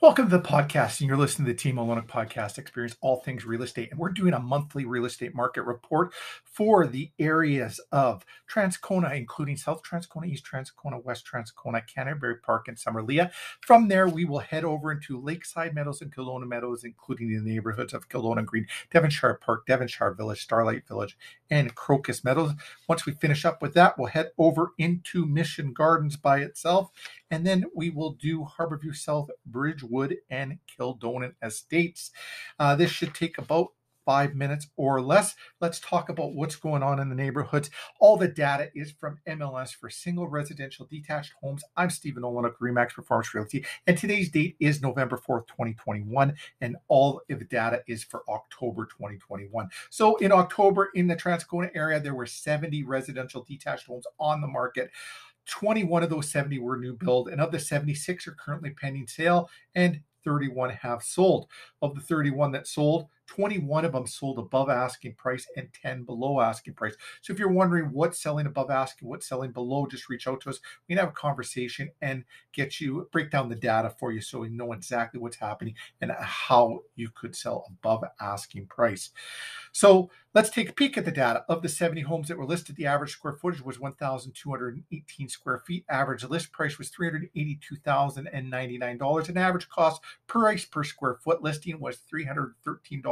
Welcome to the podcast, and you're listening to the Team Olyniuk Podcast Experience All Things Real Estate. And we're doing a monthly real estate market report for the areas of Transcona, including South Transcona, East Transcona, West Transcona, Canterbury Park, and Summerlea. From there, we will head over into Lakeside Meadows and Kildonan Meadows, including the neighborhoods of Kildonan Green, Devonshire Park, Devonshire Village, Starlight Village, and Crocus Meadows. Once we finish up with that, we'll head over into Mission Gardens by itself, and then we will do Harborview South, Bridgewood, and Kildonan Estates. Uh, this should take about five minutes or less. Let's talk about what's going on in the neighborhoods. All the data is from MLS for single residential detached homes. I'm Stephen Olyniuk, Remax Performance Realty, and today's date is November 4th, 2021, and all of the data is for October 2021. So in October in the Transcona area, there were 70 residential detached homes on the market. 21 of those 70 were new build, and of the 76 are currently pending sale, and 31 have sold. Of the 31 that sold, 21 of them sold above asking price and 10 below asking price. So if you're wondering what's selling above asking, what's selling below, just reach out to us. We can have a conversation and get you break down the data for you so we know exactly what's happening and how you could sell above asking price. So let's take a peek at the data. Of the 70 homes that were listed, the average square footage was 1,218 square feet. Average list price was $382,099. And average cost price per square foot listing was $313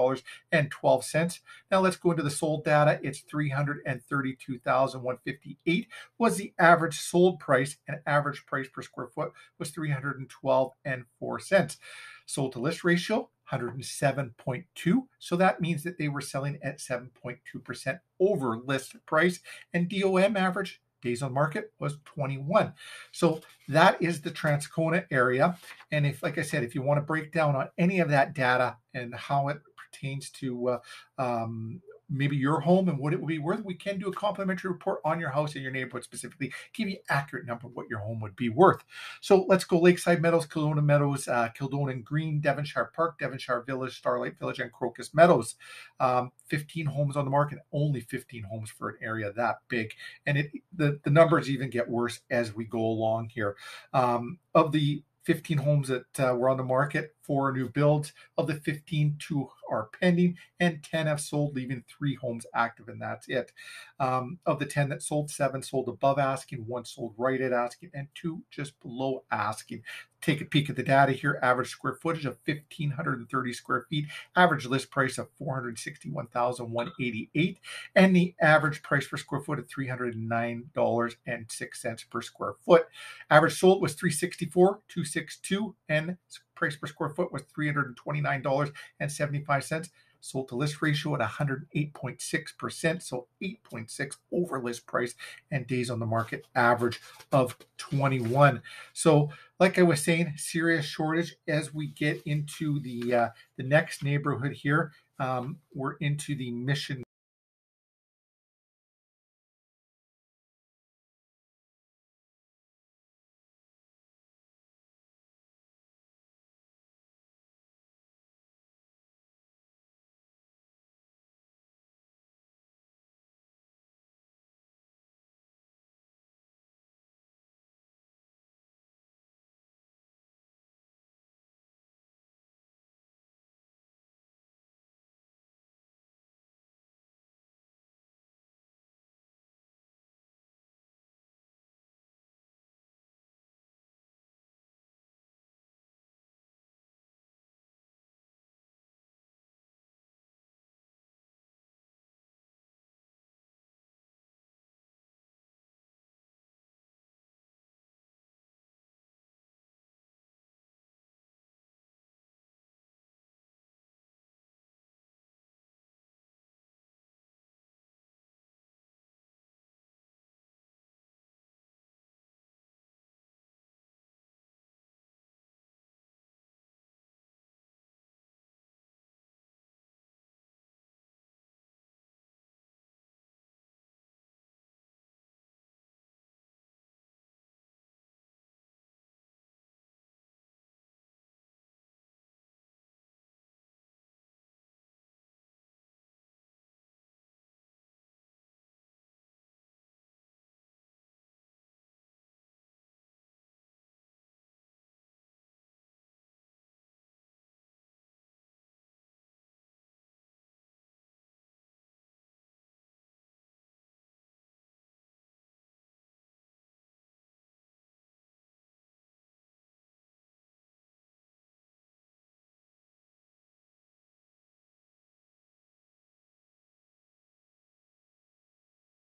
and 12 cents. Now let's go into the sold data. It's 332,158 was the average sold price and average price per square foot was 312 and 4 cents. Sold to list ratio 107.2. So that means that they were selling at 7.2% over list price and DOM average days on market was 21. So that is the Transcona area. And if, like I said, if you want to break down on any of that data and how it pertains to uh, um, maybe your home and what it would be worth, we can do a complimentary report on your house and your neighborhood specifically, give you accurate number of what your home would be worth. So let's go Lakeside Meadows, Kildonan Meadows, uh, Kildonan Green, Devonshire Park, Devonshire Village, Starlight Village, and Crocus Meadows. Um, 15 homes on the market, only 15 homes for an area that big. And it the, the numbers even get worse as we go along here. Um, of the 15 homes that uh, were on the market, four new builds. Of the 15, two are pending, and 10 have sold, leaving three homes active, and that's it. Um, of the 10 that sold, seven sold above asking, one sold right at asking, and two just below asking. Take a peek at the data here. Average square footage of 1,530 square feet, average list price of 461,188, and the average price per square foot of $309.06 per square foot. Average sold was 364, 262, and price per square foot was $329.75. Sold to list ratio at 108.6%, so 8.6 over list price, and days on the market average of 21. So, like I was saying, serious shortage as we get into the uh, the next neighborhood here. Um, we're into the Mission